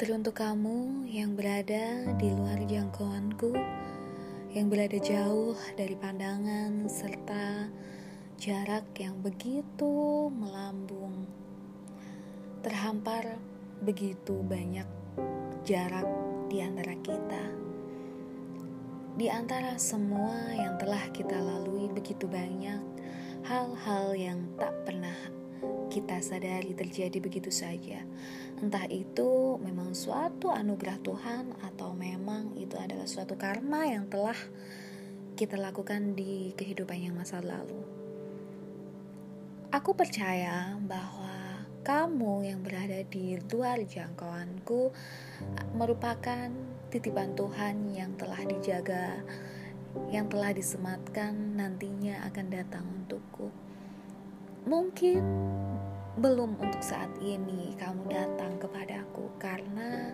Teruntuk kamu yang berada di luar jangkauanku, yang berada jauh dari pandangan serta jarak yang begitu melambung, terhampar begitu banyak jarak di antara kita. Di antara semua yang telah kita lalui begitu banyak hal-hal yang tak pernah kita sadari terjadi begitu saja. Entah itu memang suatu anugerah Tuhan atau memang itu adalah suatu karma yang telah kita lakukan di kehidupan yang masa lalu. Aku percaya bahwa kamu yang berada di luar jangkauanku merupakan titipan Tuhan yang telah dijaga, yang telah disematkan nantinya akan datang untukku. Mungkin belum untuk saat ini kamu datang kepadaku karena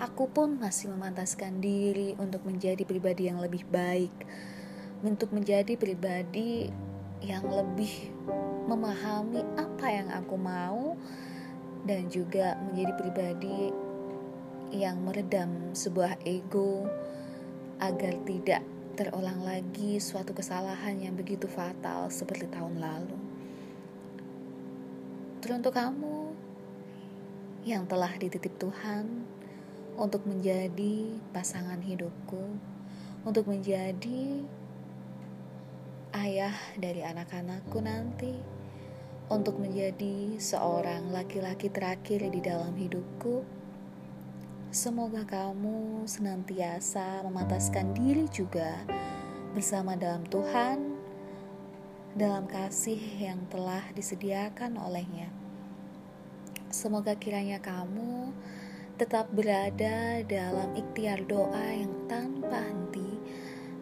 aku pun masih memantaskan diri untuk menjadi pribadi yang lebih baik, untuk menjadi pribadi yang lebih memahami apa yang aku mau dan juga menjadi pribadi yang meredam sebuah ego agar tidak terulang lagi suatu kesalahan yang begitu fatal seperti tahun lalu. Teruntuk kamu yang telah dititip Tuhan untuk menjadi pasangan hidupku, untuk menjadi ayah dari anak-anakku nanti, untuk menjadi seorang laki-laki terakhir di dalam hidupku. Semoga kamu senantiasa memantaskan diri juga bersama dalam Tuhan dalam kasih yang telah disediakan olehnya. Semoga kiranya kamu tetap berada dalam ikhtiar doa yang tanpa henti,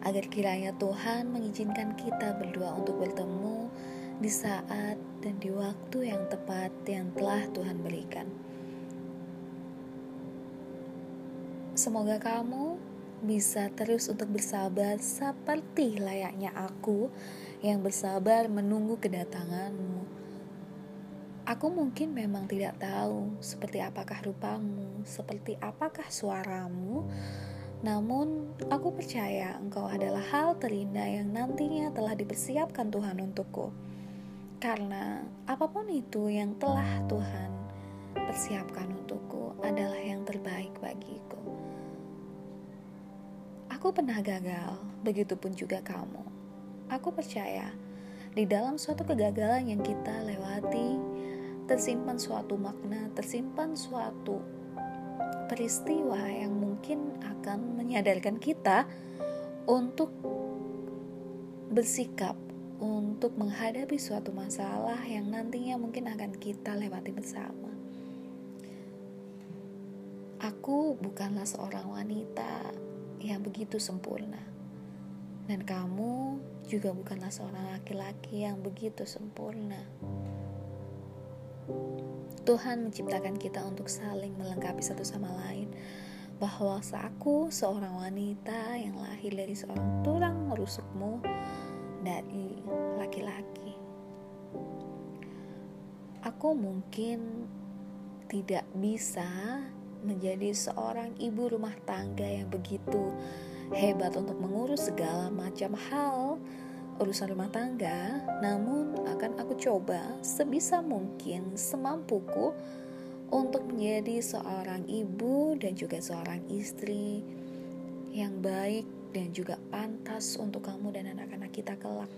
agar kiranya Tuhan mengizinkan kita berdua untuk bertemu di saat dan di waktu yang tepat yang telah Tuhan berikan. Semoga kamu bisa terus untuk bersabar seperti layaknya aku yang bersabar menunggu kedatanganmu. Aku mungkin memang tidak tahu seperti apakah rupamu, seperti apakah suaramu, namun aku percaya engkau adalah hal terindah yang nantinya telah dipersiapkan Tuhan untukku. Karena apa pun itu yang telah Tuhan persiapkan untukku adalah yang terbaik bagiku. Aku pernah gagal, begitupun juga kamu. Aku percaya di dalam suatu kegagalan yang kita lewati tersimpan suatu makna, tersimpan suatu peristiwa yang mungkin akan menyadarkan kita untuk bersikap untuk menghadapi suatu masalah yang nantinya mungkin akan kita lewati bersama. Aku bukanlah seorang wanita yang begitu sempurna. Dan kamu juga bukanlah seorang laki-laki yang begitu sempurna. Tuhan menciptakan kita untuk saling melengkapi satu sama lain. Bahwa aku seorang wanita yang lahir dari seorang tulang rusukmu dari laki-laki. Aku mungkin tidak bisa menjadi seorang ibu rumah tangga yang begitu hebat untuk mengurus segala macam hal urusan rumah tangga, namun akan aku coba sebisa mungkin semampuku untuk menjadi seorang ibu dan juga seorang istri yang baik dan juga pantas untuk kamu dan anak-anak kita kelak.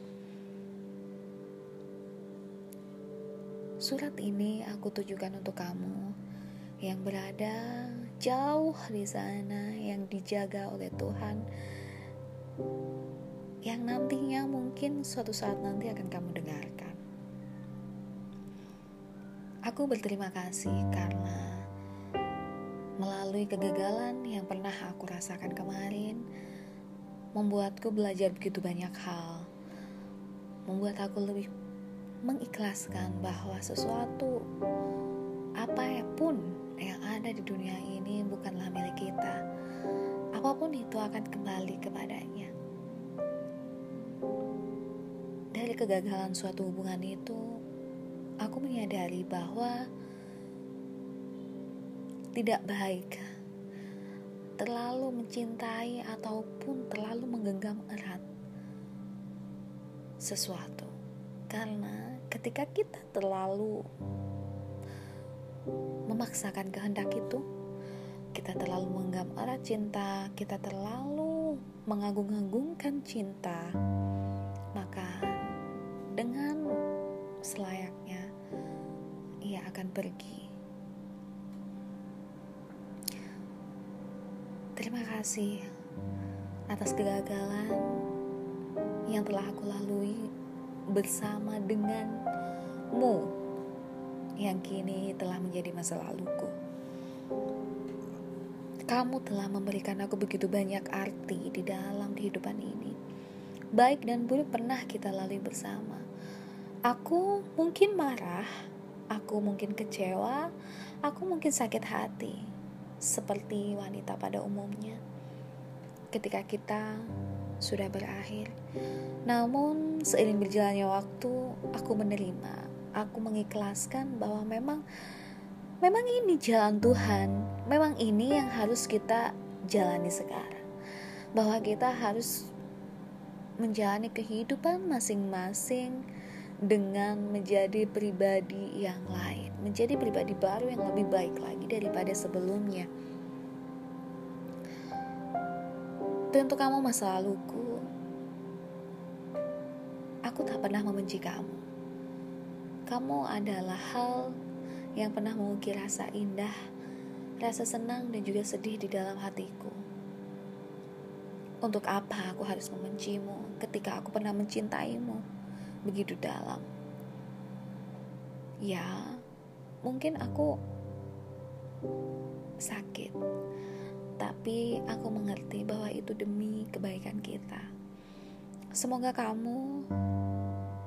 Surat ini aku tujukan untuk kamu yang berada jauh di sana yang dijaga oleh Tuhan yang nantinya mungkin suatu saat nanti akan kamu dengarkan. Aku berterima kasih karena melalui kegagalan yang pernah aku rasakan kemarin membuatku belajar begitu banyak hal. Membuat aku lebih mengikhlaskan bahwa sesuatu apa pun yang ada di dunia ini bukanlah milik kita. Apa pun itu akan kembali kepadanya. dari kegagalan suatu hubungan itu, aku menyadari bahwa tidak baik terlalu mencintai ataupun terlalu menggenggam erat sesuatu. Karena ketika kita terlalu memaksakan kehendak itu, kita terlalu menggenggam erat cinta, kita terlalu mengagung-agungkan cinta, maka dengan selayaknya ia akan pergi. Terima kasih atas kegagalan yang telah aku lalui bersama denganmu yang kini telah menjadi masa laluku. Kamu telah memberikan aku begitu banyak arti di dalam kehidupan ini. Baik dan buruk pernah kita lalui bersama. Aku mungkin marah, aku mungkin kecewa, aku mungkin sakit hati, seperti wanita pada umumnya. Ketika kita sudah berakhir, namun seiring berjalannya waktu, aku menerima, aku mengikhlaskan bahwa memang memang ini jalan Tuhan, memang ini yang harus kita jalani sekarang. Bahwa kita harus menjalani kehidupan masing-masing dengan menjadi pribadi yang lain, menjadi pribadi baru yang lebih baik lagi daripada sebelumnya. Tentu kamu masa laluku, aku tak pernah membenci kamu. Kamu adalah hal yang pernah mengukir rasa indah, rasa senang dan juga sedih di dalam hatiku. Untuk apa aku harus membencimu ketika aku pernah mencintaimu begitu dalam? Ya, mungkin aku sakit, tapi aku mengerti bahwa itu demi kebaikan kita. Semoga kamu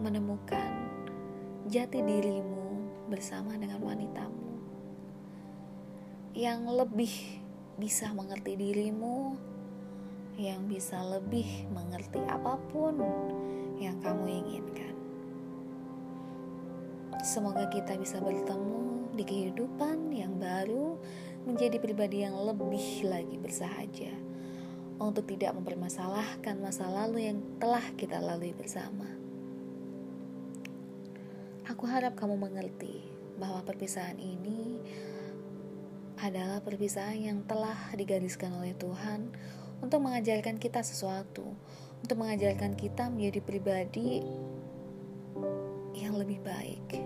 menemukan jati dirimu bersama dengan wanitamu yang lebih bisa mengerti dirimu, yang bisa lebih mengerti apa pun yang kamu inginkan. Semoga kita bisa bertemu di kehidupan yang baru, menjadi pribadi yang lebih lagi bersahaja, untuk tidak mempermasalahkan masa lalu yang telah kita lalui bersama. Aku harap kamu mengerti bahwa perpisahan ini adalah perpisahan yang telah digariskan oleh Tuhan untuk mengajarkan kita sesuatu, untuk mengajarkan kita menjadi pribadi yang lebih baik.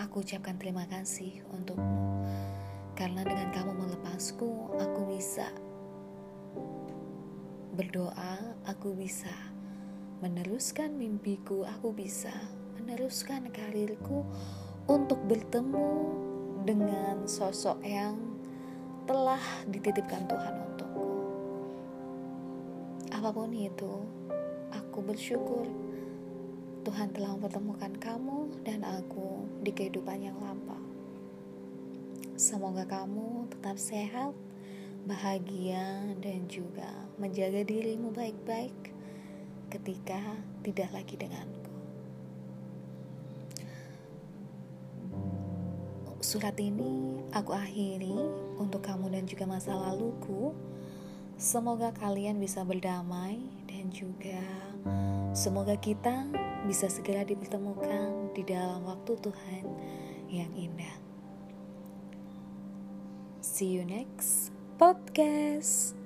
Aku ucapkan terima kasih untukmu, karena dengan kamu melepasku, aku bisa berdoa, aku bisa meneruskan mimpiku, aku bisa meneruskan karirku untuk bertemu dengan sosok yang telah dititipkan Tuhan untukku. Apa pun itu, aku bersyukur Tuhan telah mempertemukan kamu dan aku di kehidupan yang lampau. Semoga kamu tetap sehat, bahagia, dan juga menjaga dirimu baik-baik ketika tidak lagi denganku. Surat ini aku akhiri untuk kamu dan juga masa laluku. Semoga kalian bisa berdamai dan juga semoga kita bisa segera dipertemukan di dalam waktu Tuhan yang indah. See you next podcast.